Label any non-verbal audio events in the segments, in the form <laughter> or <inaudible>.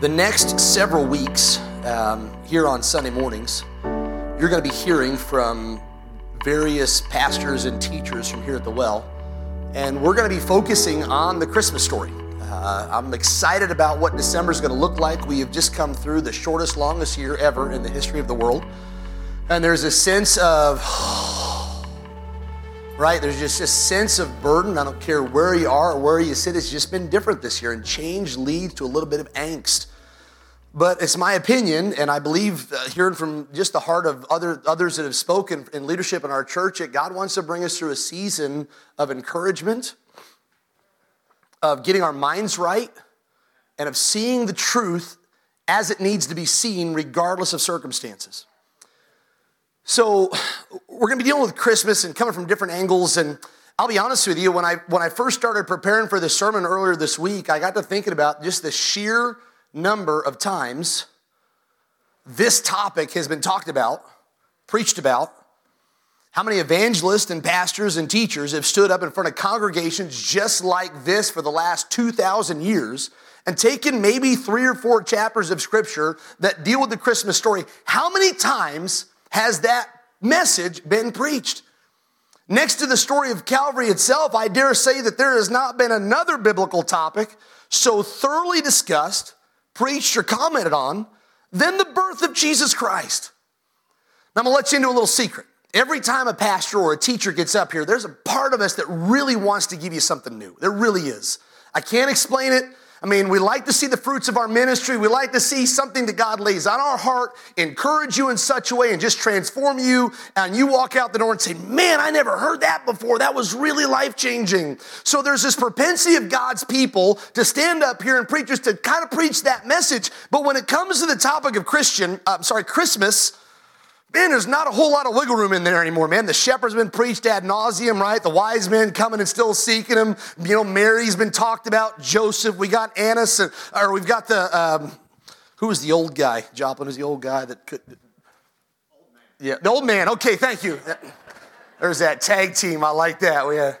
The next several weeks um, here on Sunday mornings, you're going to be hearing from various pastors and teachers from here at the Well, and we're going to be focusing on the Christmas story. Uh, I'm excited about what December is going to look like. We have just come through the shortest, longest year ever in the history of the world, and there's a sense of right? There's just a sense of burden. I don't care where you are or where you sit, it's just been different this year, and change leads to a little bit of angst. But it's my opinion, and I believe, uh, hearing from just the heart of other, others that have spoken in leadership in our church, that God wants to bring us through a season of encouragement, of getting our minds right, and of seeing the truth as it needs to be seen, regardless of circumstances. So, we're going to be dealing with Christmas and coming from different angles. And I'll be honest with you, when I, when I first started preparing for this sermon earlier this week, I got to thinking about just the sheer number of times this topic has been talked about, preached about. How many evangelists and pastors and teachers have stood up in front of congregations just like this for the last 2,000 years and taken maybe three or four chapters of scripture that deal with the Christmas story? How many times has that message been preached? Next to the story of Calvary itself, I dare say that there has not been another biblical topic so thoroughly discussed preached, or commented on than the birth of Jesus Christ. Now, I'm gonna let you into a little secret. Every time a pastor or a teacher gets up here, there's a part of us that really wants to give you something new. There really is. I can't explain it. I mean, we like to see the fruits of our ministry. We like to see something that God lays on our heart, encourage you in such a way, and just transform you. And you walk out the door and say, Man, I never heard that before. That was really life changing. So there's this propensity of God's people to stand up here and preachers to kind of preach that message. But when it comes to the topic of Christian, uh, sorry, Christmas, Man, there's not a whole lot of wiggle room in there anymore, man. The shepherd's been preached ad nauseum, right? The wise men coming and still seeking him. You know, Mary's been talked about. Joseph, we got Annas, or we've got the, um, who was the old guy? Joplin was the old guy that could. Yeah, the old man. Okay, thank you. There's that tag team. I like that. We, uh,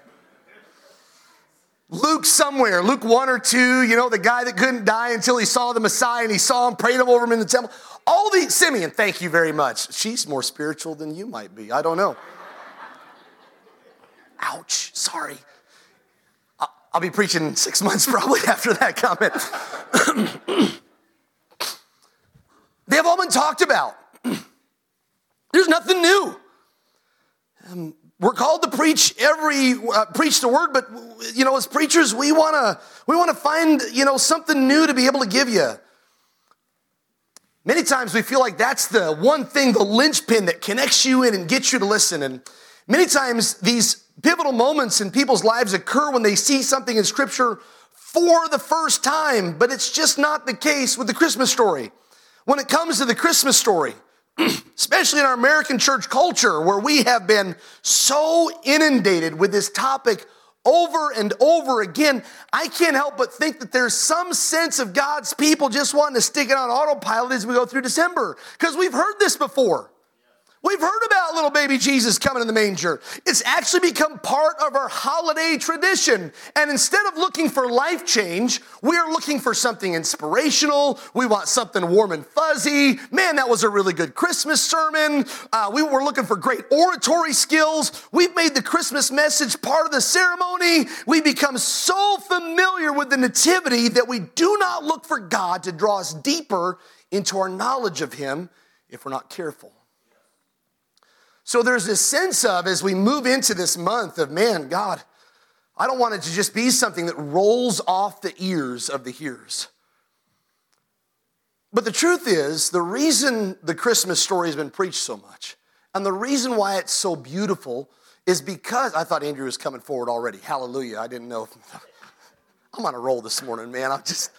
Luke somewhere, Luke 1 or 2, you know, the guy that couldn't die until he saw the Messiah and he saw him, prayed him over him in the temple. All the, Simeon, thank you very much. She's more spiritual than you might be. I don't know. Ouch, sorry. I'll be preaching six months <laughs> probably after that comment. <clears throat> they have all been talked about. <clears throat> There's nothing new. Um, we're called to preach every uh, preach the word, but you know, as preachers, we wanna we wanna find you know something new to be able to give you. Many times we feel like that's the one thing, the linchpin that connects you in and gets you to listen. And many times these pivotal moments in people's lives occur when they see something in Scripture for the first time, but it's just not the case with the Christmas story. When it comes to the Christmas story, <clears throat> especially in our American church culture, where we have been so inundated with this topic over and over again, I can't help but think that there's some sense of God's people just wanting to stick it on autopilot as we go through December. Because we've heard this before. We've heard about little baby Jesus coming in the manger. It's actually become part of our holiday tradition. And instead of looking for life change, we are looking for something inspirational. We want something warm and fuzzy. Man, that was a really good Christmas sermon. Uh, we were looking for great oratory skills. We've made the Christmas message part of the ceremony. We become so familiar with the Nativity that we do not look for God to draw us deeper into our knowledge of Him if we're not careful. So there's this sense of, as we move into this month, of man, God, I don't want it to just be something that rolls off the ears of the hearers. But the truth is, the reason the Christmas story has been preached so much, and the reason why it's so beautiful, is because I thought Andrew was coming forward already. Hallelujah. I didn't know. <laughs> I'm on a roll this morning, man. I'm just.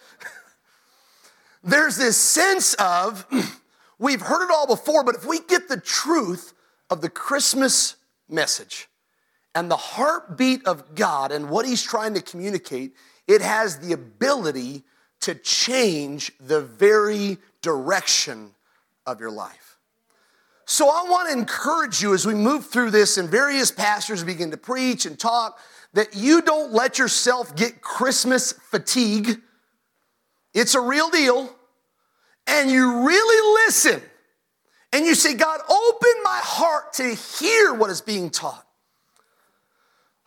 <laughs> There's this sense of, <clears throat> we've heard it all before, but if we get the truth, of the Christmas message and the heartbeat of God and what He's trying to communicate, it has the ability to change the very direction of your life. So I want to encourage you as we move through this and various pastors begin to preach and talk that you don't let yourself get Christmas fatigue. It's a real deal. and you really listen and you say, God, open my heart to hear what is being taught.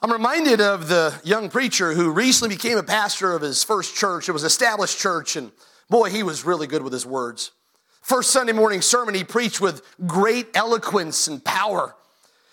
I'm reminded of the young preacher who recently became a pastor of his first church. It was an established church, and boy, he was really good with his words. First Sunday morning sermon, he preached with great eloquence and power.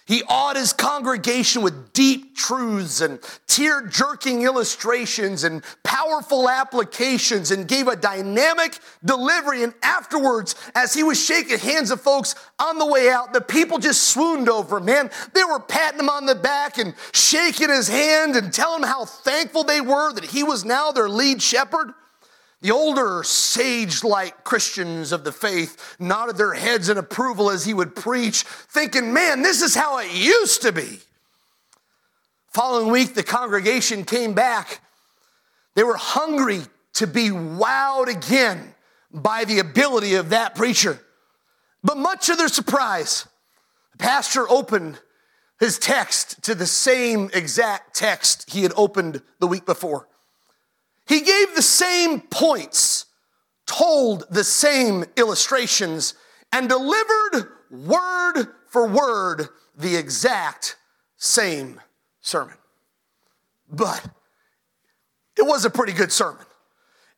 He awed his congregation with deep truths and tear jerking illustrations and powerful applications and gave a dynamic delivery. And afterwards, as he was shaking hands of folks on the way out, the people just swooned over him, man. They were patting him on the back and shaking his hand and telling him how thankful they were that he was now their lead shepherd. The older, sage like Christians of the faith nodded their heads in approval as he would preach, thinking, man, this is how it used to be. Following week, the congregation came back. They were hungry to be wowed again by the ability of that preacher. But much to their surprise, the pastor opened his text to the same exact text he had opened the week before. He gave the same points, told the same illustrations, and delivered word for word the exact same sermon. But it was a pretty good sermon.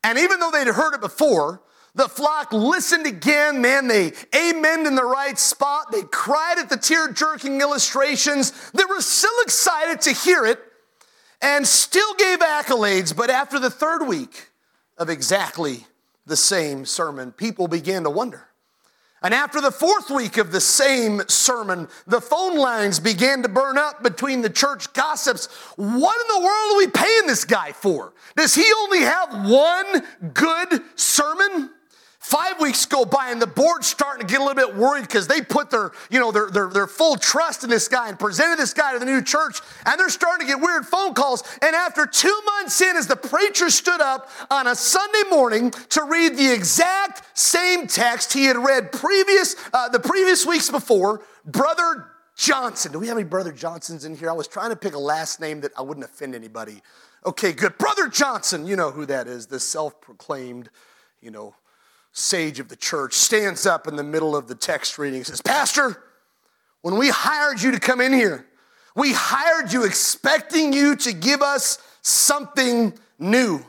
And even though they'd heard it before, the flock listened again, man. They amen in the right spot. They cried at the tear jerking illustrations. They were still excited to hear it and still gave accolades. But after the third week of exactly the same sermon, people began to wonder. And after the fourth week of the same sermon, the phone lines began to burn up between the church gossips. What in the world are we paying this guy for? Does he only have one good sermon? Five weeks go by and the board's starting to get a little bit worried because they put their, you know, their, their, their full trust in this guy and presented this guy to the new church. And they're starting to get weird phone calls. And after two months in, as the preacher stood up on a Sunday morning to read the exact same text he had read previous, uh, the previous weeks before, Brother Johnson. Do we have any Brother Johnsons in here? I was trying to pick a last name that I wouldn't offend anybody. Okay, good. Brother Johnson, you know who that is, the self proclaimed, you know, sage of the church, stands up in the middle of the text reading and says, Pastor, when we hired you to come in here, we hired you expecting you to give us something new.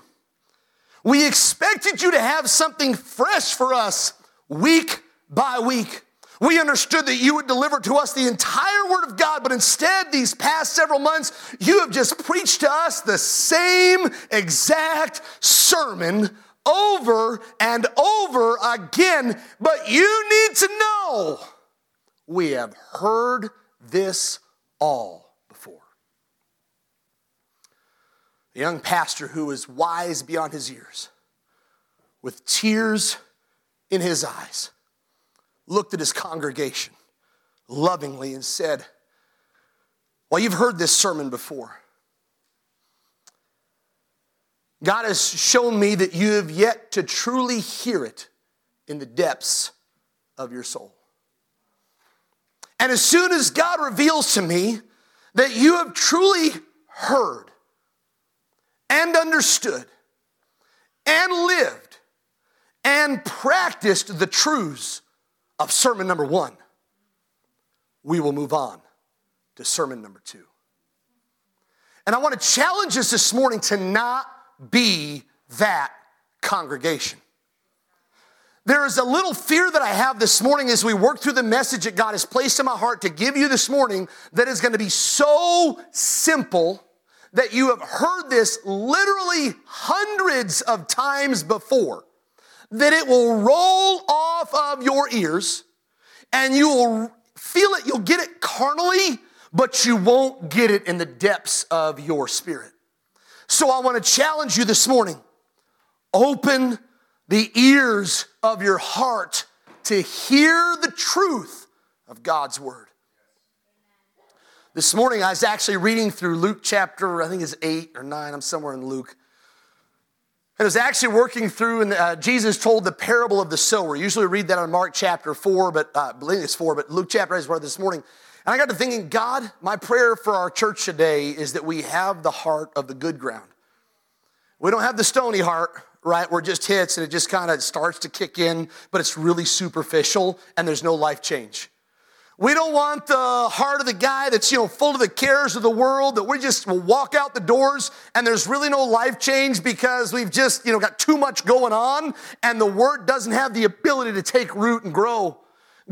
We expected you to have something fresh for us week by week. We understood that you would deliver to us the entire Word of God, but instead, these past several months, you have just preached to us the same exact sermon over and over again. But you need to know we have heard this all before. A young pastor who was wise beyond his years, with tears in his eyes, looked at his congregation lovingly and said, Well, you've heard this sermon before. God has shown me that you have yet to truly hear it in the depths of your soul. And as soon as God reveals to me that you have truly heard and understood and lived and practiced the truths of sermon number one, we will move on to sermon number two. And I want to challenge us this morning to not be that congregation. There is a little fear that I have this morning as we work through the message that God has placed in my heart to give you this morning that is going to be so simple that you have heard this literally hundreds of times before, that it will roll off of your ears and you will feel it, you'll get it carnally, but you won't get it in the depths of your spirit. So I want to challenge you this morning. Open the ears of your heart to hear the truth of God's word. This morning I was actually reading through Luke chapter, I think it's eight or nine, I'm somewhere in Luke. And I was actually working through, and uh, Jesus told the parable of the sower. Usually we read that in Mark chapter four, but uh, I believe it's four, but Luke chapter is where this morning. And I got to thinking, God, my prayer for our church today is that we have the heart of the good ground. We don't have the stony heart, right? Where it just hits and it just kind of starts to kick in, but it's really superficial and there's no life change. We don't want the heart of the guy that's, you know, full of the cares of the world that we just will walk out the doors and there's really no life change because we've just, you know, got too much going on and the word doesn't have the ability to take root and grow.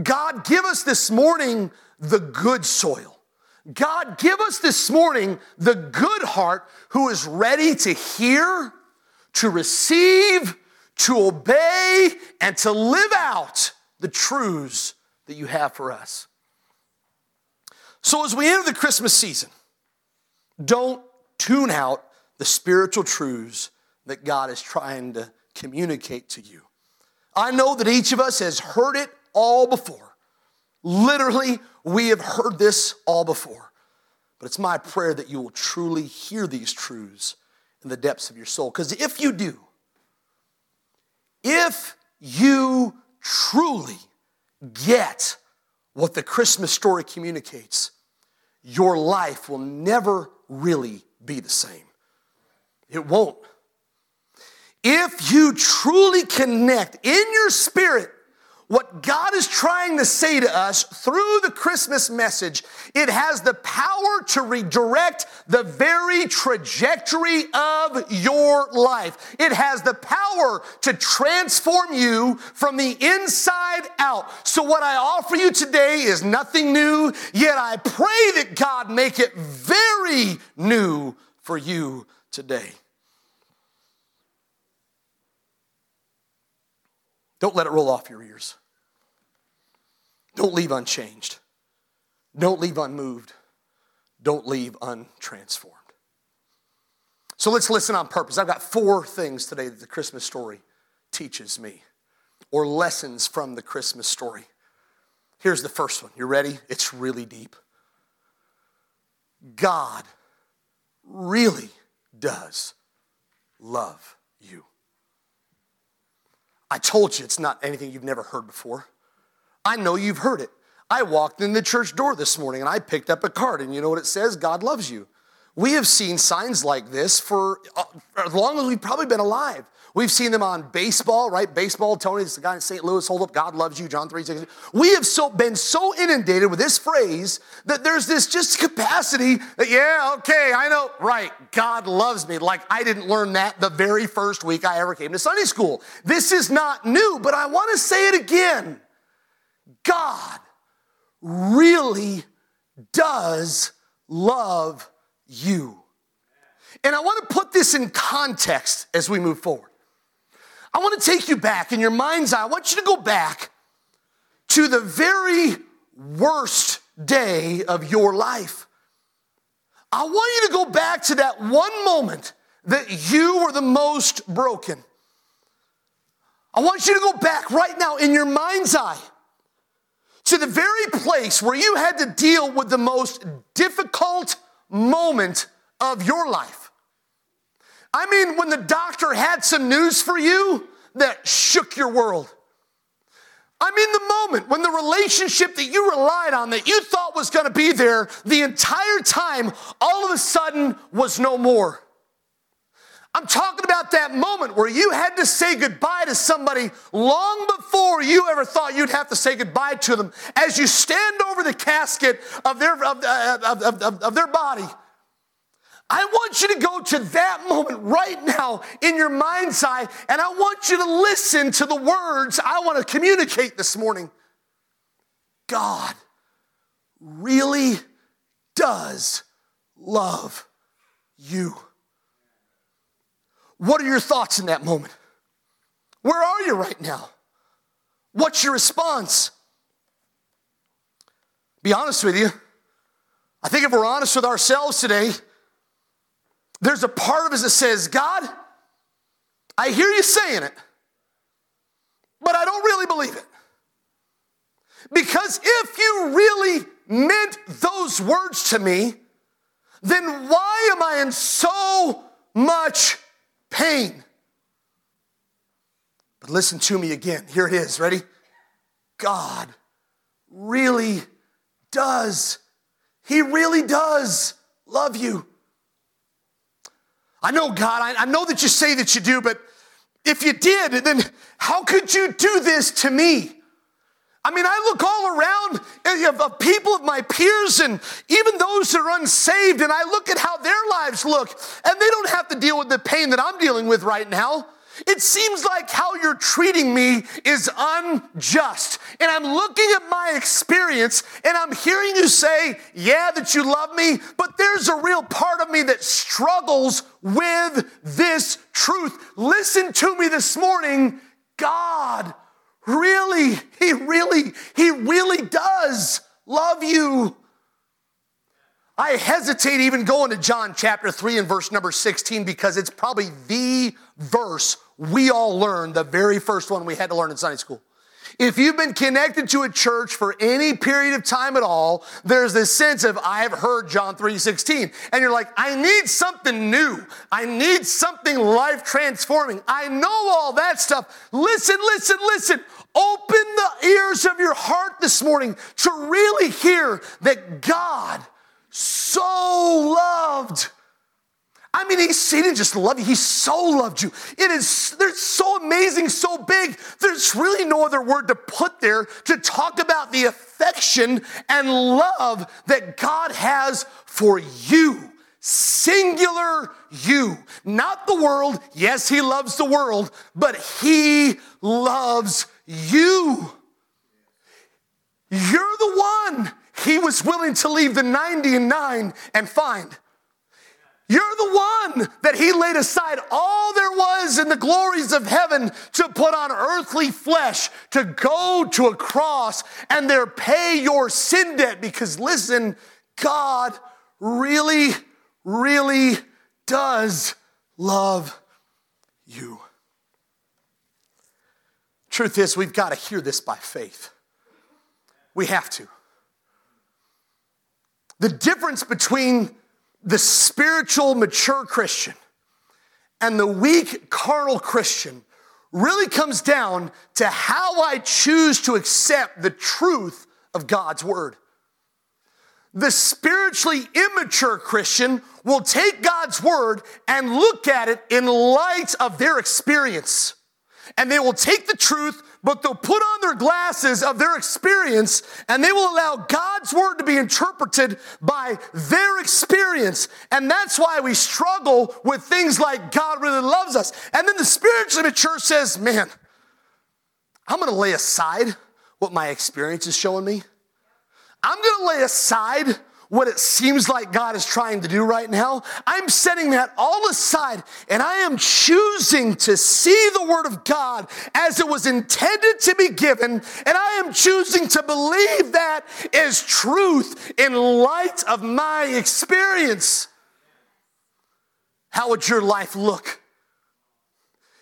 God, give us this morning the good soil. God, give us this morning the good heart who is ready to hear, to receive, to obey, and to live out the truths that you have for us. So, as we enter the Christmas season, don't tune out the spiritual truths that God is trying to communicate to you. I know that each of us has heard it all before. Literally, we have heard this all before. But it's my prayer that you will truly hear these truths in the depths of your soul. Because if you do, if you truly get what the Christmas story communicates, your life will never really be the same. It won't. If you truly connect in your spirit what God is trying to say to us through the Christmas message, it has the power to redirect the very trajectory of your life. It has the power to transform you from the inside out. So, what I offer you today is nothing new, yet I pray that God make it very new for you today. Don't let it roll off your ears. Don't leave unchanged. Don't leave unmoved. Don't leave untransformed. So let's listen on purpose. I've got four things today that the Christmas story teaches me, or lessons from the Christmas story. Here's the first one. You ready? It's really deep. God really does love you. I told you it's not anything you've never heard before. I know you've heard it. I walked in the church door this morning and I picked up a card, and you know what it says? God loves you. We have seen signs like this for uh, as long as we've probably been alive. We've seen them on baseball, right? Baseball, Tony, this guy in St. Louis, hold up, God loves you, John 3 6. We have so been so inundated with this phrase that there's this just capacity that, yeah, okay, I know, right, God loves me. Like I didn't learn that the very first week I ever came to Sunday school. This is not new, but I want to say it again. God really does love you. And I want to put this in context as we move forward. I want to take you back in your mind's eye. I want you to go back to the very worst day of your life. I want you to go back to that one moment that you were the most broken. I want you to go back right now in your mind's eye to the very place where you had to deal with the most difficult moment of your life. I mean, when the doctor had some news for you that shook your world. I mean, the moment when the relationship that you relied on, that you thought was gonna be there the entire time, all of a sudden was no more. I'm talking about that moment where you had to say goodbye to somebody long before you ever thought you'd have to say goodbye to them. As you stand over the casket of their, of, uh, of, of, of their body, I want you to go to that moment right now in your mind's eye, and I want you to listen to the words I want to communicate this morning. God really does love you. What are your thoughts in that moment? Where are you right now? What's your response? Be honest with you. I think if we're honest with ourselves today, there's a part of us that says, God, I hear you saying it, but I don't really believe it. Because if you really meant those words to me, then why am I in so much pain? But listen to me again. Here it is. Ready? God really does. He really does love you. I know, God, I, I know that you say that you do, but if you did, then how could you do this to me? I mean, I look all around eh, of people of my peers and even those that are unsaved, and I look at how their lives look, and they don't have to deal with the pain that I'm dealing with right now. It seems like how you're treating me is unjust. And I'm looking at my experience and I'm hearing you say, yeah, that you love me, but there's a real part of me that struggles with this truth. Listen to me this morning. God really, <laughs> He really, He really does love you. I hesitate even going to John chapter 3 and verse number 16 because it's probably the verse we all learned, the very first one we had to learn in Sunday school. If you've been connected to a church for any period of time at all, there's this sense of I've heard John 3:16 and you're like I need something new. I need something life transforming. I know all that stuff. Listen, listen, listen. Open the ears of your heart this morning to really hear that God so loved I mean, he, he didn't just love you, he so loved you. It is, they're so amazing, so big. There's really no other word to put there to talk about the affection and love that God has for you. Singular you, not the world. Yes, he loves the world, but he loves you. You're the one he was willing to leave the 90 and 9 and find. You're the one that he laid aside all there was in the glories of heaven to put on earthly flesh, to go to a cross and there pay your sin debt. Because listen, God really, really does love you. Truth is, we've got to hear this by faith. We have to. The difference between the spiritual mature Christian and the weak carnal Christian really comes down to how I choose to accept the truth of God's word. The spiritually immature Christian will take God's word and look at it in light of their experience. And they will take the truth but they'll put on their glasses of their experience and they will allow God's word to be interpreted by their experience. And that's why we struggle with things like God really loves us. And then the spiritually mature says, man, I'm going to lay aside what my experience is showing me. I'm going to lay aside what it seems like God is trying to do right now. I'm setting that all aside and I am choosing to see the Word of God as it was intended to be given. And I am choosing to believe that is truth in light of my experience. How would your life look?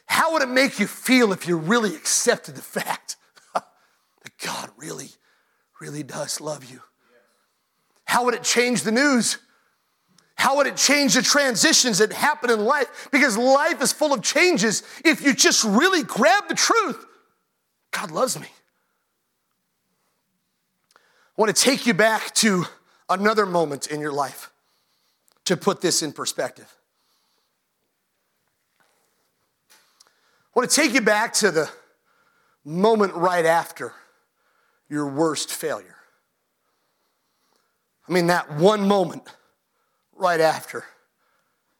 How would it make you feel if you really accepted the fact <laughs> that God really, really does love you? How would it change the news? How would it change the transitions that happen in life? Because life is full of changes if you just really grab the truth. God loves me. I want to take you back to another moment in your life to put this in perspective. I want to take you back to the moment right after your worst failure. I mean, that one moment right after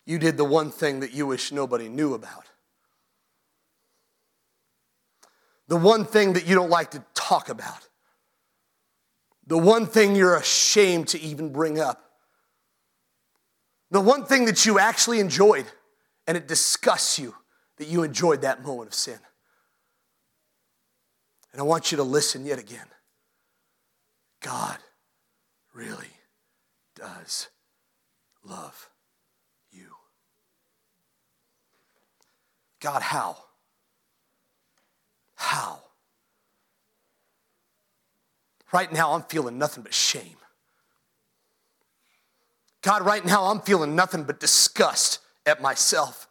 you did the one thing that you wish nobody knew about. The one thing that you don't like to talk about. The one thing you're ashamed to even bring up. The one thing that you actually enjoyed and it disgusts you that you enjoyed that moment of sin. And I want you to listen yet again. God really does love you. God, how? How? Right now, I'm feeling nothing but shame. God, right now, I'm feeling nothing but disgust at myself.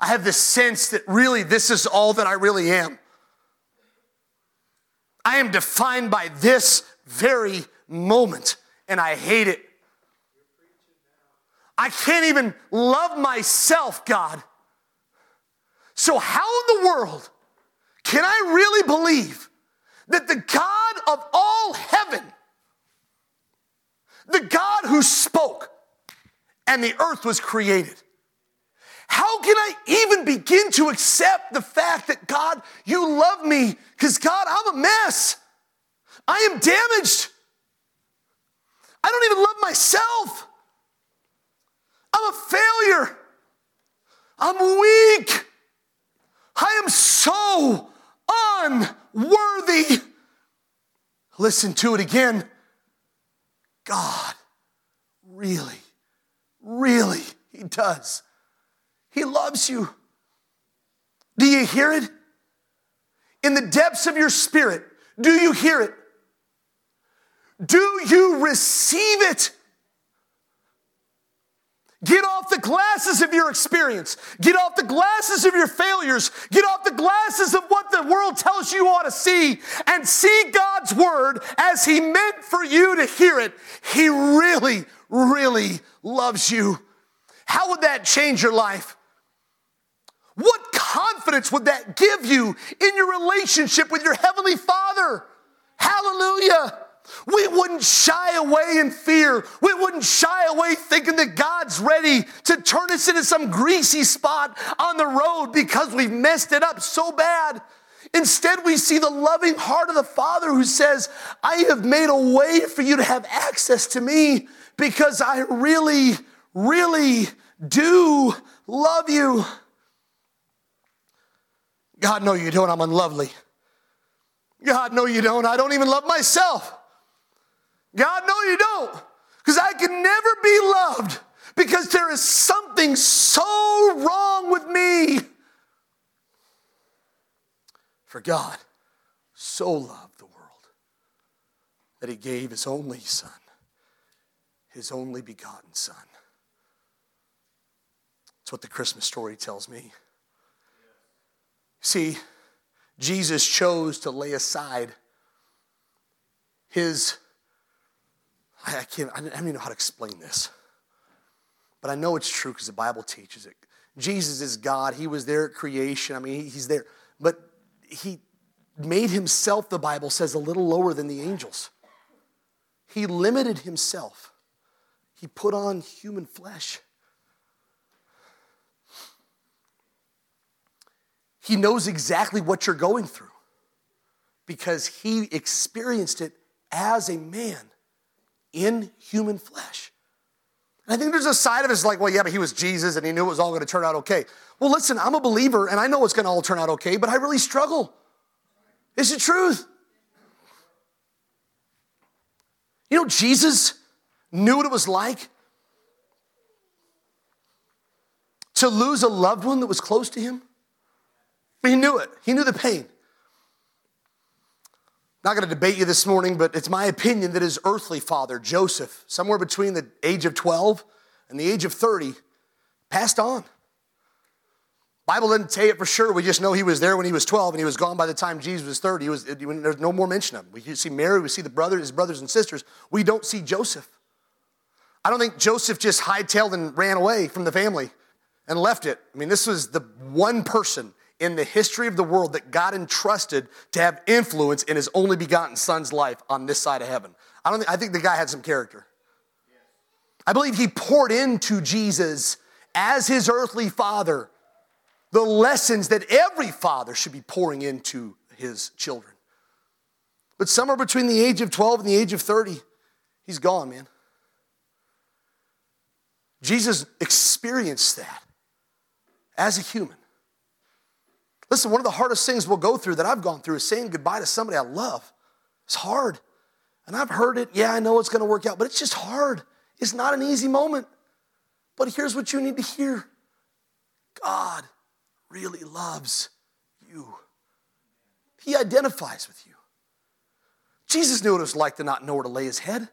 I have this sense that really this is all that I really am. I am defined by this very moment, and I hate it. I can't even love myself, God. So, how in the world can I really believe that the God of all heaven, the God who spoke and the earth was created, how can I even begin to accept the fact that God, you love me? Because God, I'm a mess. I am damaged. I don't even love myself. I'm a failure. I'm weak. I am so unworthy. Listen to it again. God, really, really, He does he loves you. Do you hear it? In the depths of your spirit, do you hear it? Do you receive it? Get off the glasses of your experience. Get off the glasses of your failures. Get off the glasses of what the world tells you ought to see and see God's word as He meant for you to hear it. He really, really loves you. How would that change your life? What confidence would that give you in your relationship with your Heavenly Father? Hallelujah. We wouldn't shy away in fear. We wouldn't shy away thinking that God's ready to turn us into some greasy spot on the road because we've messed it up so bad. Instead, we see the loving heart of the Father who says, I have made a way for you to have access to me because I really, really do love you. God, no, you don't. I'm unlovely. God, no, you don't. I don't even love myself. God, no, you don't. Because I can never be loved because there is something so wrong with me. For God so loved the world that he gave his only Son, his only begotten Son. That's what the Christmas story tells me. See, Jesus chose to lay aside his, I can't, I don't even know how to explain this, but I know it's true because the Bible teaches it. Jesus is God. He was there at creation. I mean, he's there. But he made himself, the Bible says, a little lower than the angels. He limited himself. He put on human flesh. He knows exactly what you're going through because he experienced it as a man in human flesh. And I think there's a side of us like, well, yeah, but he was Jesus and he knew it was all going to turn out okay. Well, listen, I'm a believer and I know it's going to all turn out okay, but I really struggle. It's the truth. You know, Jesus knew what it was like to lose a loved one that was close to him. He knew it, he knew the pain. Not going to debate you this morning, but it's my opinion that his earthly father, Joseph, somewhere between the age of 12 and the age of 30, passed on. Bible doesn't say it for sure. We just know he was there when he was 12 and he was gone by the time Jesus was 30. He was, there's no more mention of him. We see Mary, we see the brothers, his brothers and sisters. We don't see Joseph. I don't think Joseph just hightailed and ran away from the family and left it. I mean, this was the one person in the history of the world that God entrusted to have influence in his only begotten son's life on this side of heaven. I don't think, I think the guy had some character. I believe he poured into Jesus as his earthly father the lessons that every father should be pouring into his children. But somewhere between the age of 12 and the age of 30, he's gone, man. Jesus experienced that as a human. Listen, one of the hardest things we'll go through that I've gone through is saying goodbye to somebody I love. It's hard. And I've heard it. Yeah, I know it's going to work out, but it's just hard. It's not an easy moment. But here's what you need to hear God really loves you, He identifies with you. Jesus knew what it was like to not know where to lay his head.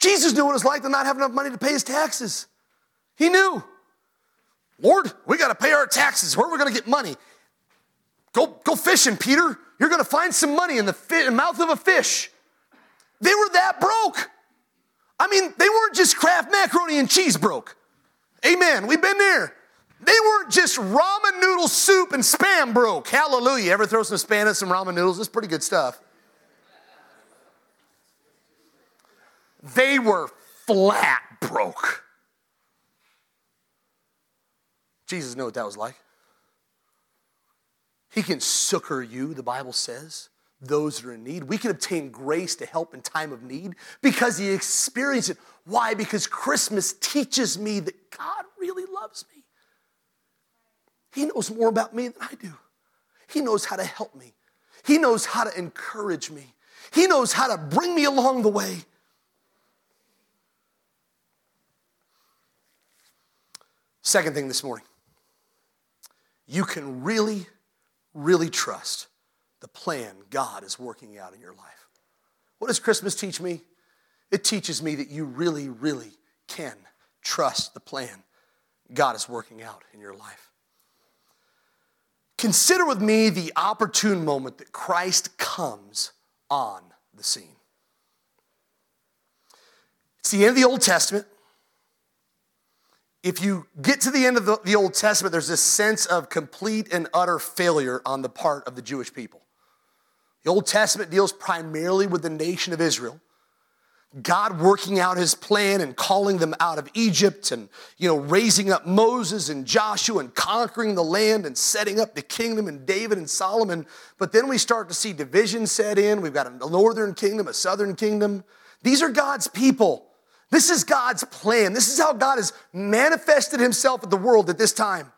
Jesus knew what it was like to not have enough money to pay his taxes. He knew. Lord, we got to pay our taxes. Where are we going to get money? Go, go fishing, Peter. You're going to find some money in the fi- mouth of a fish. They were that broke. I mean, they weren't just Kraft macaroni and cheese broke. Amen. We've been there. They weren't just ramen noodle soup and spam broke. Hallelujah. Ever throw some spam in some ramen noodles? It's pretty good stuff. They were flat broke. Jesus knew what that was like. He can succor you, the Bible says, those that are in need. We can obtain grace to help in time of need because he experienced it. Why? Because Christmas teaches me that God really loves me. He knows more about me than I do. He knows how to help me. He knows how to encourage me. He knows how to bring me along the way. Second thing this morning, you can really, really trust the plan God is working out in your life. What does Christmas teach me? It teaches me that you really, really can trust the plan God is working out in your life. Consider with me the opportune moment that Christ comes on the scene. It's the end of the Old Testament. If you get to the end of the, the, Old Testament, there's this sense of complete and utter failure on the part of the Jewish people. The Old Testament deals primarily with the nation of Israel. God working out his plan and calling them out of Egypt and you know raising up Moses and Joshua and conquering the land and setting up the kingdom and David and Solomon but then we start to see division set in we've got a northern kingdom a southern kingdom these are God's people this is God's plan this is how God has manifested himself at the world at this time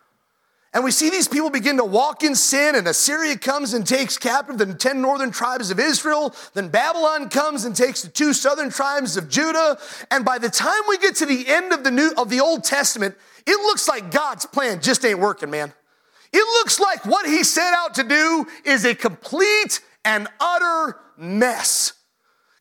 and we see these people begin to walk in sin, and Assyria comes and takes captive the 10 northern tribes of Israel. Then Babylon comes and takes the two southern tribes of Judah. And by the time we get to the end of the new of the Old Testament, it looks like God's plan just ain't working, man. It looks like what he set out to do is a complete and utter mess.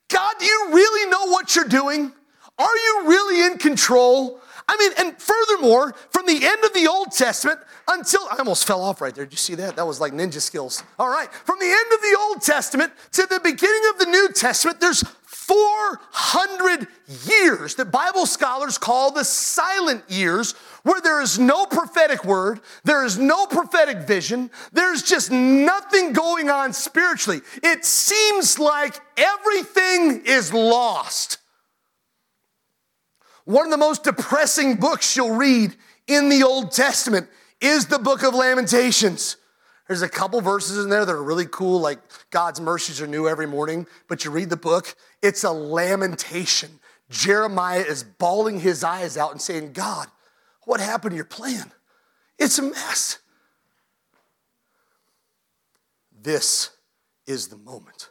God, do you really know what you're doing? Are you really in control? I mean, and furthermore, from the end of the Old Testament until I almost fell off right there. Did you see that? That was like ninja skills. All right. From the end of the Old Testament to the beginning of the New Testament, there's 400 years that Bible scholars call the silent years, where there is no prophetic word, there is no prophetic vision, there's just nothing going on spiritually. It seems like everything is lost. One of the most depressing books you'll read in the Old Testament is the book of Lamentations. There's a couple verses in there that are really cool, like God's mercies are new every morning. But you read the book, it's a lamentation. Jeremiah is bawling his eyes out and saying, God, what happened to your plan? It's a mess. This is the moment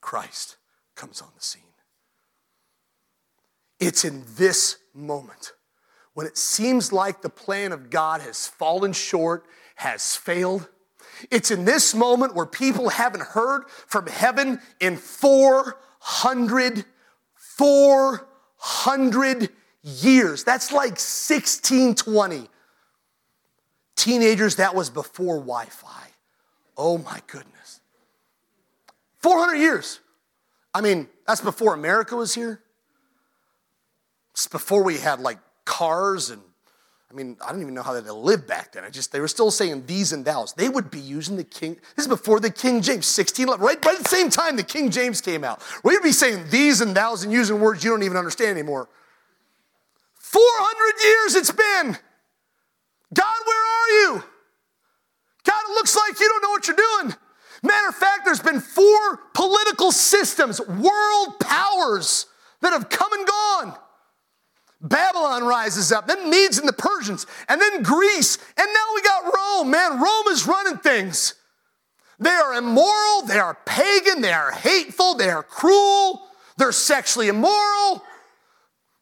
Christ comes on the scene. It's in this moment when it seems like the plan of God has fallen short, has failed. It's in this moment where people haven't heard from heaven in 400, 400 years. That's like 1620. Teenagers, that was before Wi Fi. Oh my goodness. 400 years. I mean, that's before America was here. Before we had like cars and I mean, I don't even know how they lived back then. I just they were still saying thees and thous. They would be using the King. This is before the King James, 1611, right? Right at the same time the King James came out. We'd be saying thees and thous and using words you don't even understand anymore. 400 years it's been. God, where are you? God, it looks like you don't know what you're doing. Matter of fact, there's been four political systems, world powers that have come and gone. Babylon rises up, then Medes and the Persians, and then Greece, and now we got Rome. Man, Rome is running things. They are immoral, they are pagan, they are hateful, they are cruel, they're sexually immoral.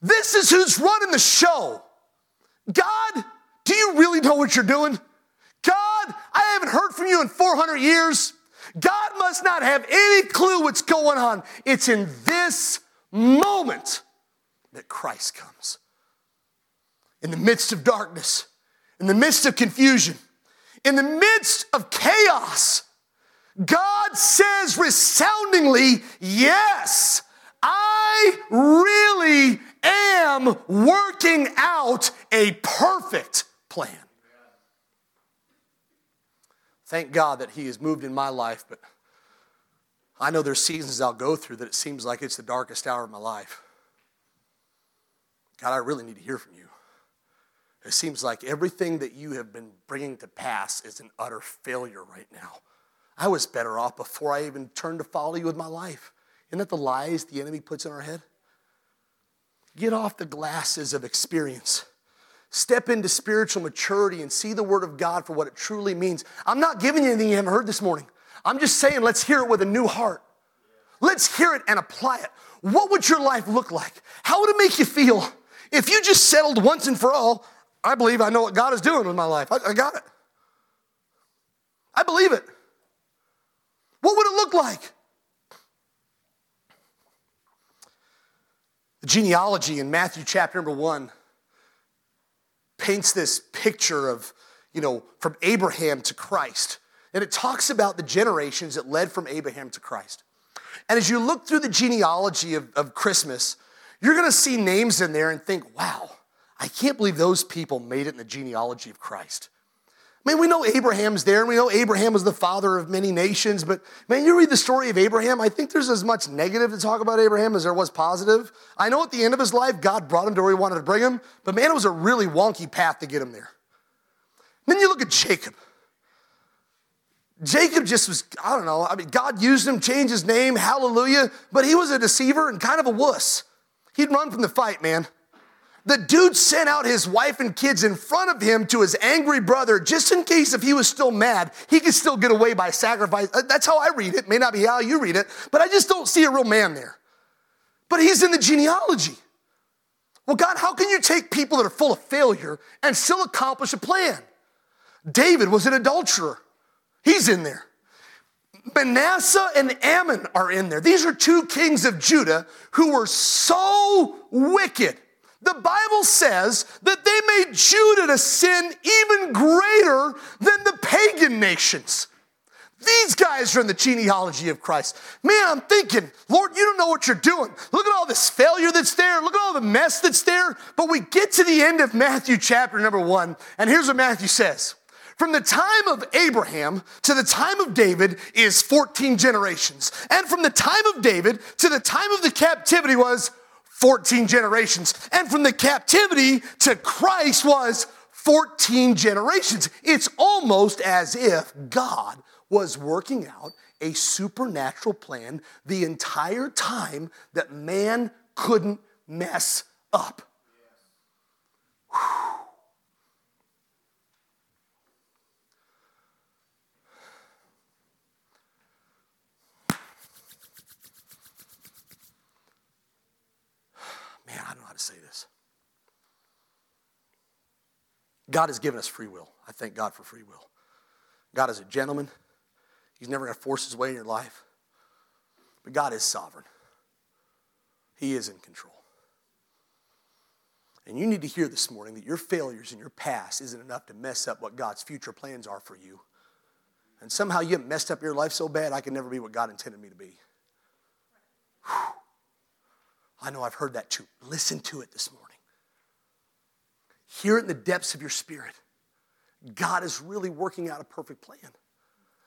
This is who's running the show. God, do you really know what you're doing? God, I haven't heard from you in 400 years. God must not have any clue what's going on. It's in this moment that Christ comes. In the midst of darkness, in the midst of confusion, in the midst of chaos, God says resoundingly, Yes, I really am working out a perfect plan. Thank God that He has moved in my life, but I know there's seasons I'll go through that it seems like it's the darkest hour of my life. God, I really need to hear from you. It seems like everything that you have been bringing to pass is an utter failure right now. I was better off before I even turned to follow you with my life. Isn't that the lies the enemy puts in our head? Get off the glasses of experience. Step into spiritual maturity and see the Word of God for what it truly means. I'm not giving you anything you haven't heard this morning. I'm just saying, let's hear it with a new heart. Let's hear it and apply it. What would your life look like? How would it make you feel if you just settled once and for all? I believe I know what God is doing with my life. I, I got it. I believe it. What would it look like? The genealogy in Matthew chapter number one paints this picture of, you know, from Abraham to Christ. And it talks about the generations that led from Abraham to Christ. And as you look through the genealogy of, of Christmas, you're gonna see names in there and think, wow, I can't believe those people made it in the genealogy of Christ. I mean, we know Abraham's there, and we know Abraham was the father of many nations, but man, you read the story of Abraham, I think there's as much negative to talk about Abraham as there was positive. I know at the end of his life, God brought him to where he wanted to bring him, but man, it was a really wonky path to get him there. then you look at Jacob. Jacob just was, I don't know, I mean, God used him, changed his name, hallelujah, but he was a deceiver and kind of a wuss. He'd run from the fight, man. The dude sent out his wife and kids in front of him to his angry brother just in case if he was still mad, he could still get away by sacrifice. Uh, that's how I read it. May not be how you read it, but I just don't see a real man there. But he's in the genealogy. Well, God, how can you take people that are full of failure and still accomplish a plan? David was an adulterer. He's in there. Manasseh and Amon are in there. These are two kings of Judah who were so wicked the Bible says that they made Judah to sin even greater than the pagan nations. These guys are in the genealogy of Christ. Man, I'm thinking, Lord, you don't know what you're doing. Look at all this failure that's there. Look at all the mess that's there. But we get to the end of Matthew chapter number one, and here's what Matthew says From the time of Abraham to the time of David is 14 generations. And from the time of David to the time of the captivity was 14 generations. And from the captivity to Christ was 14 generations. It's almost as if God was working out a supernatural plan the entire time that man couldn't mess up. Whew. to say this. God has given us free will. I thank God for free will. God is a gentleman. He's never going to force his way in your life. But God is sovereign. He is in control. And you need to hear this morning that your failures in your past isn't enough to mess up what God's future plans are for you. And somehow you messed up your life so bad, I can never be what God intended me to be. Whew. I know I've heard that too. Listen to it this morning. Hear it in the depths of your spirit. God is really working out a perfect plan.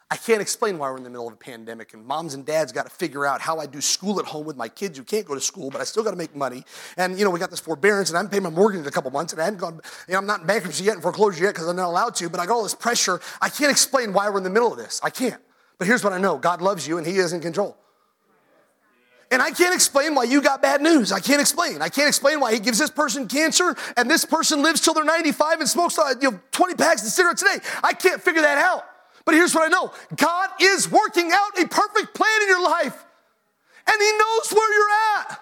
I can't explain why we're in the middle of a pandemic and moms and dads got to figure out how I do school at home with my kids who can't go to school, but I still got to make money. And you know, we got this forbearance and I haven't my mortgage in a couple months and I haven't gone, you know, I'm not in bankruptcy yet and foreclosure yet because I'm not allowed to, but I got all this pressure. I can't explain why we're in the middle of this. I can't. But here's what I know God loves you and He is in control. And I can't explain why you got bad news. I can't explain. I can't explain why he gives this person cancer and this person lives till they're 95 and smokes uh, you know, 20 packs of cigarettes a day. I can't figure that out. But here's what I know God is working out a perfect plan in your life, and He knows where you're at.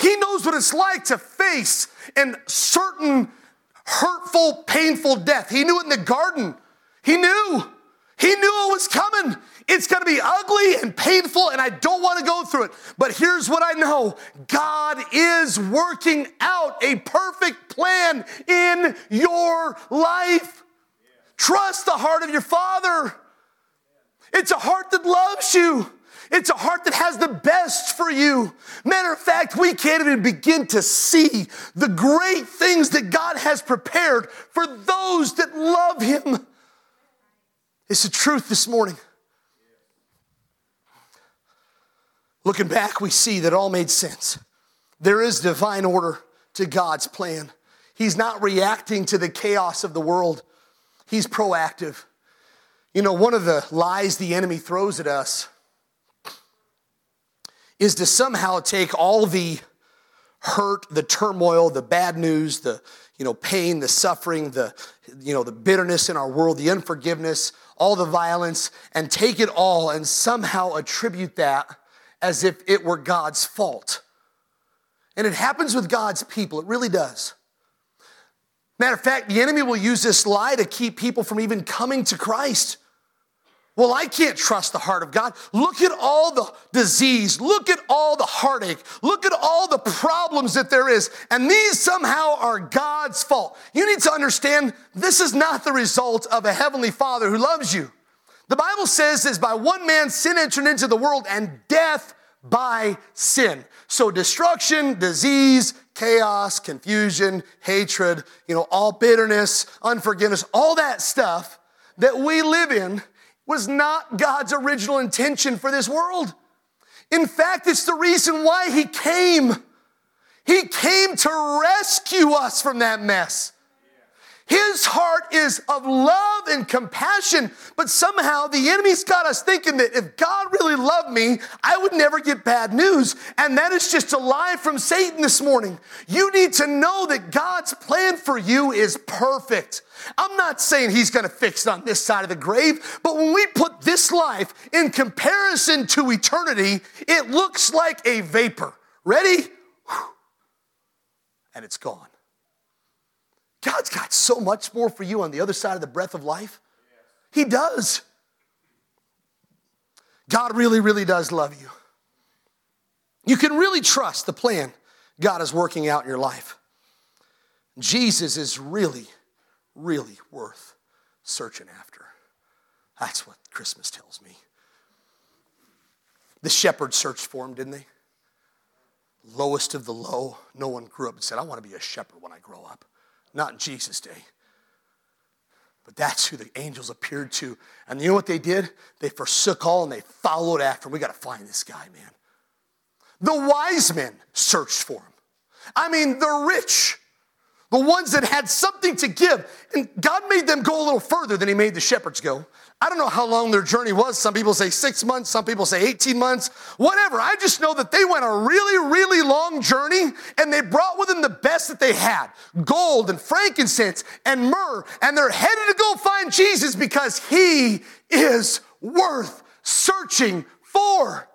He knows what it's like to face a certain hurtful, painful death. He knew it in the garden. He knew. He knew it was coming. It's going to be ugly and painful, and I don't want to go through it. But here's what I know God is working out a perfect plan in your life. Trust the heart of your Father. It's a heart that loves you. It's a heart that has the best for you. Matter of fact, we can't even begin to see the great things that God has prepared for those that love Him. It's the truth this morning. Looking back, we see that all made sense. There is divine order to God's plan. He's not reacting to the chaos of the world, He's proactive. You know, one of the lies the enemy throws at us is to somehow take all the hurt, the turmoil, the bad news, the you know, pain, the suffering, the you know, the bitterness in our world, the unforgiveness, all the violence, and take it all and somehow attribute that as if it were God's fault. And it happens with God's people, it really does. Matter of fact, the enemy will use this lie to keep people from even coming to Christ. Well, I can't trust the heart of God. Look at all the disease. Look at all the heartache. Look at all the problems that there is. And these somehow are God's fault. You need to understand this is not the result of a heavenly father who loves you. The Bible says is by one man sin entered into the world and death by sin. So destruction, disease, chaos, confusion, hatred, you know, all bitterness, unforgiveness, all that stuff that we live in was not God's original intention for this world. In fact, it's the reason why He came. He came to rescue us from that mess. His heart is of love and compassion, but somehow the enemy's got us thinking that if God really loved me, I would never get bad news. And that is just a lie from Satan this morning. You need to know that God's plan for you is perfect. I'm not saying he's going to fix it on this side of the grave, but when we put this life in comparison to eternity, it looks like a vapor. Ready? And it's gone. God's got so much more for you on the other side of the breath of life. He does. God really, really does love you. You can really trust the plan God is working out in your life. Jesus is really, really worth searching after. That's what Christmas tells me. The shepherds searched for him, didn't they? Lowest of the low. No one grew up and said, I want to be a shepherd when I grow up. Not in Jesus' day. But that's who the angels appeared to. And you know what they did? They forsook all and they followed after. We got to find this guy, man. The wise men searched for him. I mean, the rich, the ones that had something to give. And God made them go a little further than He made the shepherds go. I don't know how long their journey was. Some people say six months, some people say 18 months, whatever. I just know that they went a really, really long journey and they brought with them the best that they had gold and frankincense and myrrh. And they're headed to go find Jesus because He is worth searching for.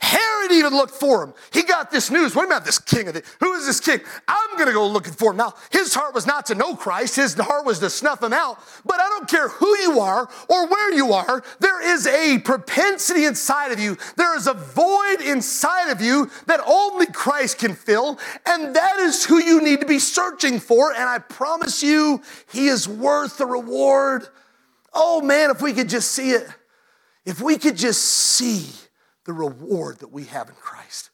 Herod even looked for him. He got this news. Wait a minute, this king of the, who is this king? I'm going to go looking for him. Now, his heart was not to know Christ. His heart was to snuff him out. But I don't care who you are or where you are. There is a propensity inside of you. There is a void inside of you that only Christ can fill. And that is who you need to be searching for. And I promise you, he is worth the reward. Oh man, if we could just see it. If we could just see the reward that we have in Christ.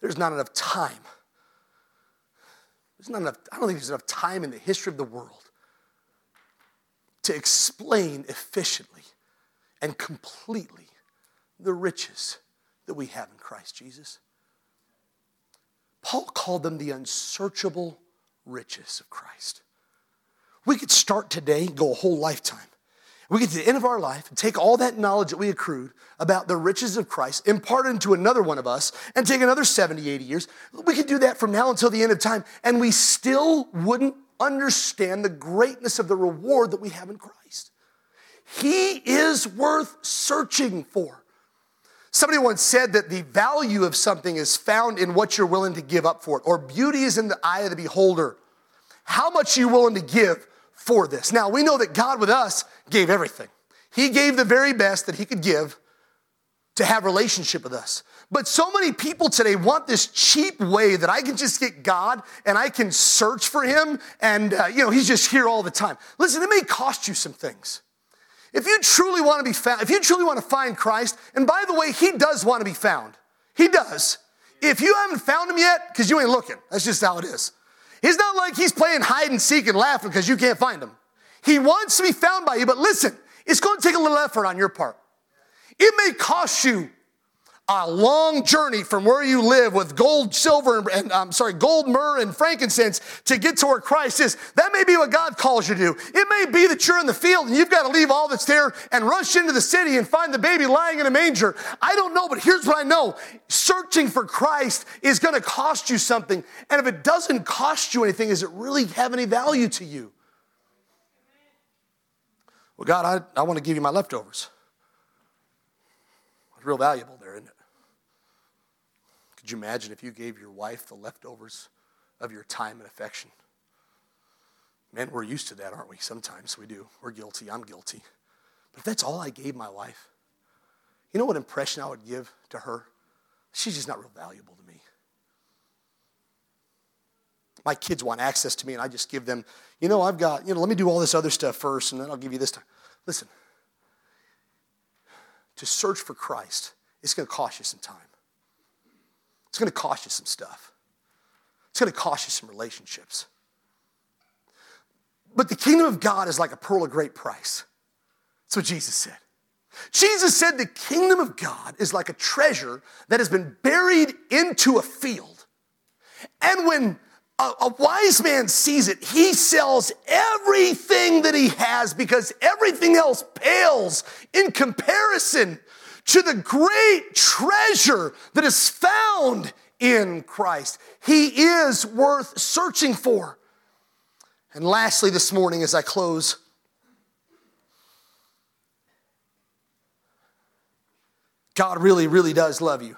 There's not enough time. There's not enough, I don't think there's enough time in the history of the world to explain efficiently and completely the riches that we have in Christ Jesus. Paul called them the unsearchable riches of Christ. We could start today, go a whole lifetime we get to the end of our life take all that knowledge that we accrued about the riches of Christ, impart it into another one of us, and take another 70, 80 years. We could do that from now until the end of time, and we still wouldn't understand the greatness of the reward that we have in Christ. He is worth searching for. Somebody once said that the value of something is found in what you're willing to give up for it, or beauty is in the eye of the beholder. How much are you willing to give for this. Now, we know that God with us gave everything. He gave the very best that he could give to have relationship with us. But so many people today want this cheap way that I can just get God and I can search for him and uh, you know, he's just here all the time. Listen, it may cost you some things. If you truly want to be found, if you truly want to find Christ, and by the way, he does want to be found. He does. If you haven't found him yet, because you ain't looking, that's just how it is. He's not like he's playing hide and seek and laughing because you can't find him. He wants to be found by you, but listen, it's going to take a little effort on your part. It may cost you a long journey from where you live with gold, silver, and, I'm sorry, gold, myrrh, and frankincense to get to where Christ is. That may be what God calls you to do. It may be that you're in the field and you've got to leave all that's there and rush into the city and find the baby lying in a manger. I don't know, but here's what I know. Searching for Christ is going to cost you something. And if it doesn't cost you anything, does it really have any value to you? Well, God, I, I want to give you my leftovers. It's real valuable? Could you imagine if you gave your wife the leftovers of your time and affection? Man, we're used to that, aren't we? Sometimes we do. We're guilty. I'm guilty. But if that's all I gave my wife, you know what impression I would give to her? She's just not real valuable to me. My kids want access to me, and I just give them, you know, I've got, you know, let me do all this other stuff first, and then I'll give you this time. Listen, to search for Christ, it's going to cost you some time. It's going to cost you some stuff. It's going to cost you some relationships. But the kingdom of God is like a pearl of great price. That's what Jesus said. Jesus said the kingdom of God is like a treasure that has been buried into a field. And when a, a, wise man sees it, he sells everything that he has because everything else pales in comparison to the great treasure that is found in Christ. He is worth searching for. And lastly, this morning, as I close, God really, really does love you.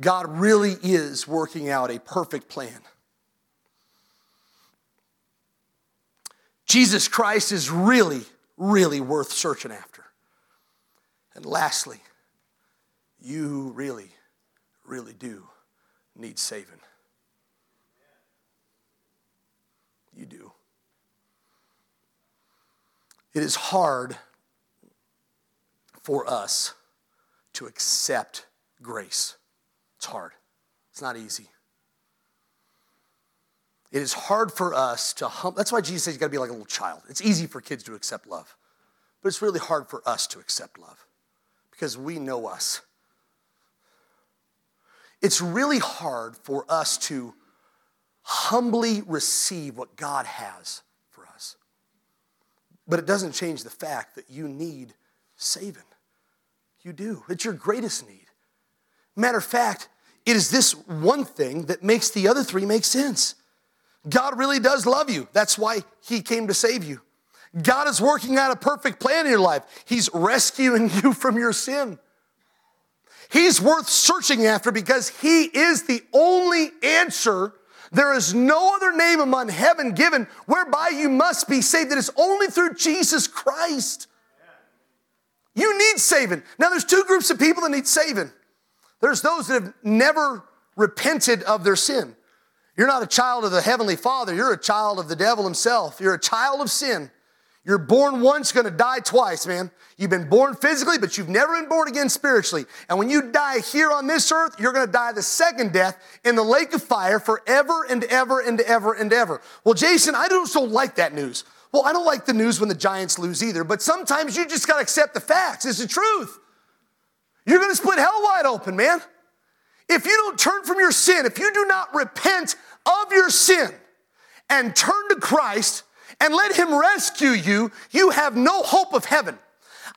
God really is working out a perfect plan. Jesus Christ is really, really worth searching after. And lastly, you really, really do need saving. You do. It is hard for us to accept grace. It's hard, it's not easy. It is hard for us to hum. That's why Jesus says you got to be like a little child. It's easy for kids to accept love, but it's really hard for us to accept love because we know us. It's really hard for us to humbly receive what God has for us. But it doesn't change the fact that you need saving. You do. It's your greatest need. Matter of fact, it is this one thing that makes the other three make sense. God really does love you. That's why He came to save you. God is working out a perfect plan in your life. He's rescuing <laughs> you from your sin. He's worth searching after because He is the only answer. There is no other name among heaven given whereby you must be saved. It is only through Jesus Christ. You need saving. Now, there's two groups of people that need saving. There's those that have never repented of their sin. You're not a child of the Heavenly Father, you're a child of the devil himself. You're a child of sin. You're born once, gonna die twice, man. You've been born physically, but you've never been born again spiritually. And when you die here on this earth, you're gonna die the second death in the lake of fire forever and ever and ever and ever. Well, Jason, I don't so like that news. Well, I don't like the news when the Giants lose either, but sometimes you just gotta accept the facts. It's the truth. You're to split hell wide open, man. If you don't turn from your sin, if you do not repent of your sin and turn to Christ and let Him rescue you, you have no hope of heaven.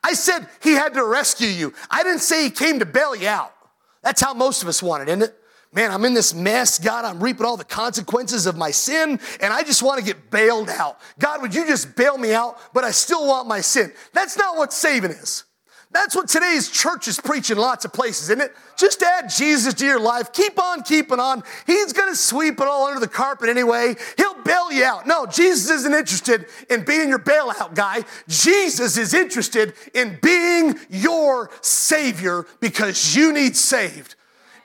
I said He had to rescue you. I didn't say He came to bail you out. That's how most of us want it, isn't it? Man, I'm in this mess. God, I'm reaping all the consequences of my sin, and I just want to get bailed out. God, would you just bail me out? But I still want my sin. That's not what saving is. That's what today's church is preaching lots of places, isn't it? Just add Jesus to your life. Keep on keeping on. He's going to sweep it all under the carpet anyway. He'll bail you out. No, Jesus isn't interested in being your bailout guy. Jesus is interested in being your Savior because you need saved.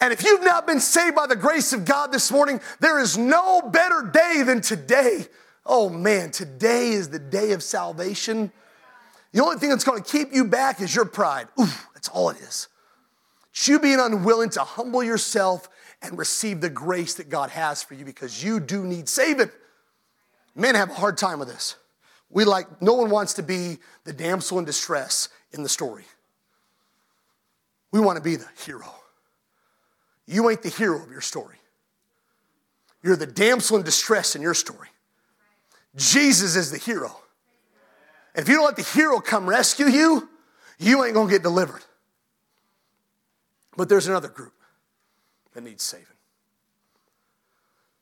And if you've not been saved by the grace of God this morning, there is no better day than today. Oh man, today is the day of salvation. The only thing that's going to keep you back is your pride. That's all it is. It's you being unwilling to humble yourself and receive the grace that God has for you because you do need saving. Men have a hard time with this. We like, no one wants to be the damsel in distress in the story. We want to be the hero. You ain't the hero of your story. You're the damsel in distress in your story. Jesus is the hero. And if you don't let the hero come rescue you, you ain't gonna get delivered. But there's another group that needs saving.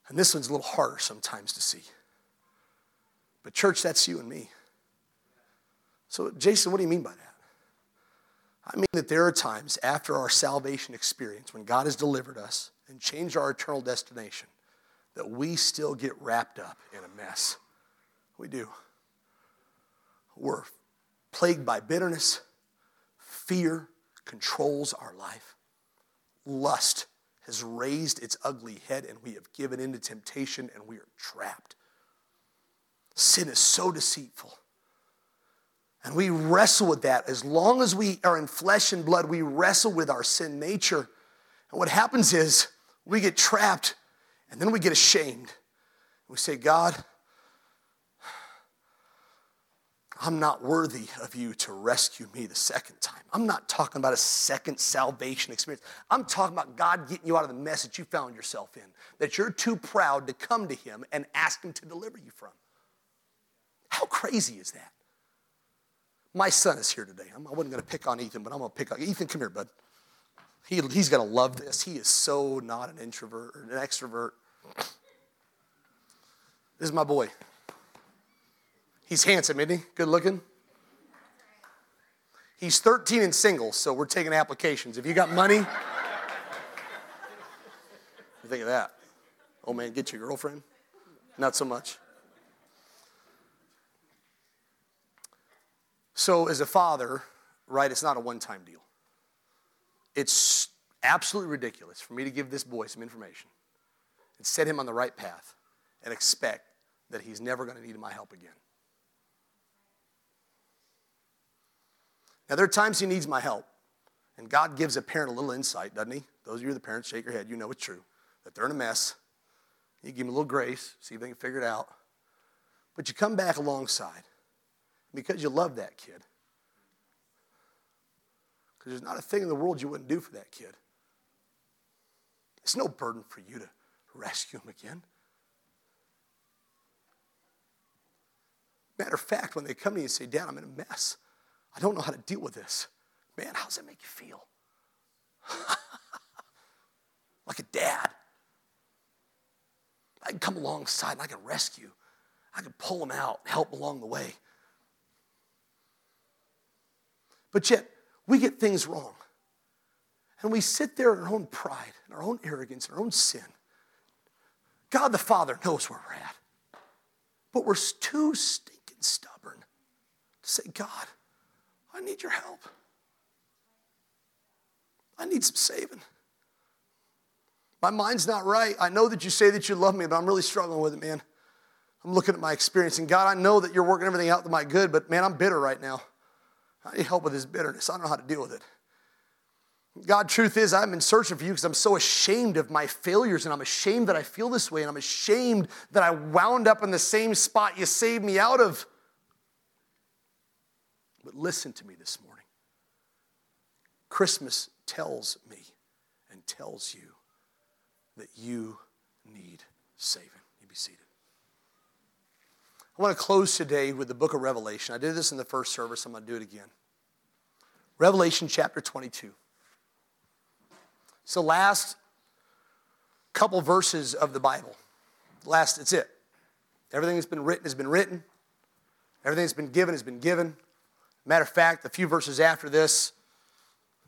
And this one's a little harder sometimes to see. But, church, that's you and me. So, Jason, what do you mean by that? I mean that there are times after our salvation experience when God has delivered us and changed our eternal destination that we still get wrapped up in a mess. We do. We're plagued by bitterness, fear controls our life, lust has raised its ugly head, and we have given in to temptation and we are trapped. Sin is so deceitful. And we wrestle with that. As long as we are in flesh and blood, we wrestle with our sin nature. And what happens is we get trapped and then we get ashamed. We say, God, I'm not worthy of you to rescue me the second time. I'm not talking about a second salvation experience. I'm talking about God getting you out of the mess that you found yourself in, that you're too proud to come to Him and ask Him to deliver you from. How crazy is that? My son is here today. I wasn't going to pick on Ethan, but I'm going to pick on Ethan. Come here, bud. He, he's going to love this. He is so not an introvert or an extrovert. This is my boy. He's handsome, isn't he? Good looking. He's 13 and single, so we're taking applications. If you got money, think of that. Oh man, get your girlfriend? Not so much. So, as a father, right, it's not a one time deal. It's absolutely ridiculous for me to give this boy some information and set him on the right path and expect that he's never going to need my help again. Now, there are times he needs my help, and God gives a parent a little insight, doesn't he? Those of you the parents, shake your head, you know it's true, that they're in a mess. You give them a little grace, see if they can figure it out. But you come back alongside because you love that kid. Because there's not a thing in the world you wouldn't do for that kid. It's no burden for you to rescue him again. Matter of fact, when they come to you and say, Dad, I'm in a mess, I don't know how to deal with this. Man, how does that make you feel? <laughs> like a dad. I can come alongside and I can rescue. I can pull them out, help along the way. But yet, we get things wrong. And we sit there in our own pride, in our own arrogance, in our own sin. God the Father knows where we're at. But we're too stinking stubborn to say, God, I need your help. I need some saving. My mind's not right. I know that you say that you love me, but I'm really struggling with it, man. I'm looking at my experience, and God, I know that you're working everything out to my good, but man, I'm bitter right now. I need help with this bitterness. I don't know how to deal with it. God, truth is, I'm in search of you because I'm so ashamed of my failures and I'm ashamed that I feel this way and I'm ashamed that I wound up in the same spot you saved me out of. But listen to me this morning. Christmas tells me and tells you that you need saving. You be seated. I want to close today with the book of Revelation. I did this in the first service, I'm going to do it again. Revelation chapter 22. So, last couple verses of the Bible. Last, it's it. Everything that's been written has been written, everything that's been given has been given. Matter of fact, a few verses after this,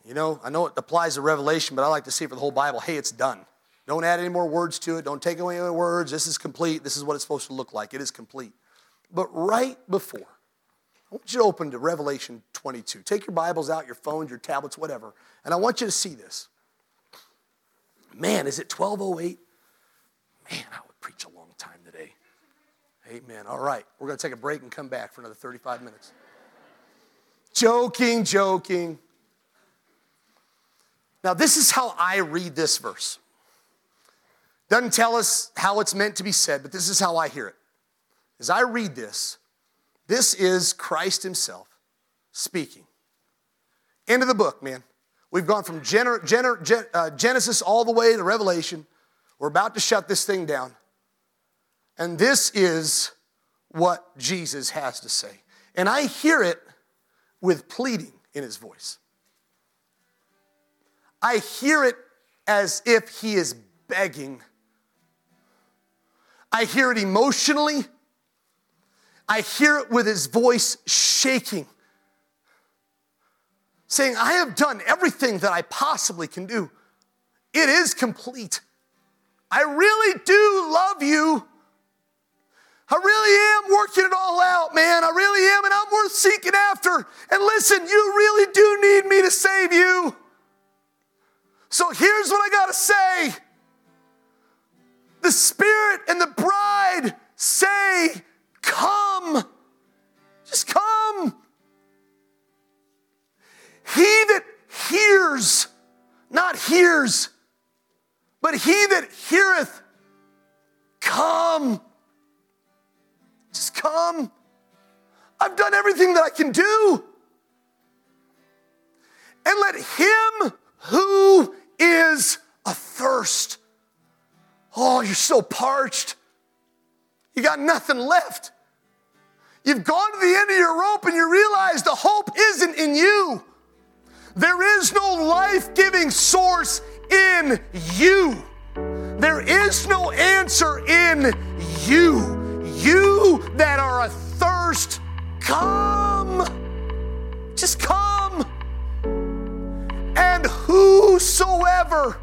you know, I know it applies to Revelation, but I like to see for the whole Bible, hey, it's done. Don't add any more words to it. Don't take away any words. This is complete. This is what it's supposed to look like. It is complete. But right before, I want you to open to Revelation 22. Take your Bibles out, your phones, your tablets, whatever, and I want you to see this. Man, is it 1208? Man, I would preach a long time today. Amen. All right, we're going to take a break and come back for another 35 minutes. Joking, joking. Now, this is how I read this verse. Doesn't tell us how it's meant to be said, but this is how I hear it. As I read this, This is Christ Himself speaking. End of the book, man. We've gone from gener- gener- gen- uh, Genesis all the way to Revelation. We're about to shut this thing down. And this is what Jesus has to say. And I hear it with pleading in his voice. I hear it as if he is begging. I hear it emotionally. I hear it with his voice shaking, saying, I have done everything that I possibly can do. It is complete. I really do love you. I really am working it all out, man. I really am, and I'm worth seeking after. And listen, you really do need me to save you. So here's what I got to say the Spirit and the bride say, Come. Just come. He that hears, not hears, but he that heareth, come. Just come. I've done everything that I can do. And let him who is athirst. Oh, you're so parched. You got nothing left. You've gone to the end of your rope and you realize the hope isn't in you. There is no life giving source in you. There is no answer in you. You that are athirst, come. Just come. And whosoever,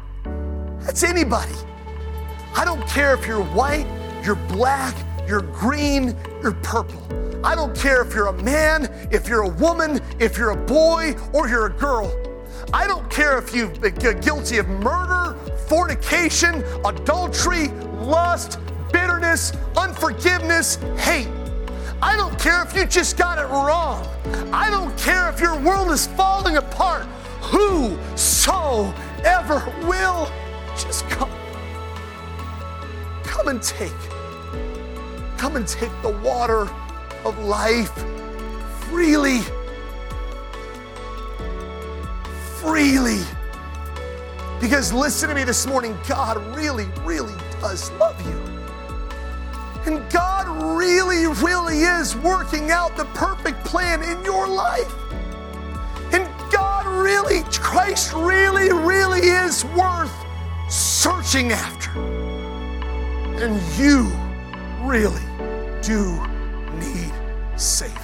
that's anybody. I don't care if you're white, you're black, you're green, you're purple. I don't care if you're a man, if you're a woman, if you're a boy, or you're a girl. I don't care if you've been guilty of murder, fornication, adultery, lust, bitterness, unforgiveness, hate. I don't care if you just got it wrong. I don't care if your world is falling apart. Whosoever will, just come. Come and take. Come and take the water of life freely. Freely. Because listen to me this morning, God really, really does love you. And God really, really is working out the perfect plan in your life. And God really, Christ really, really is worth searching after. And you really do need saving.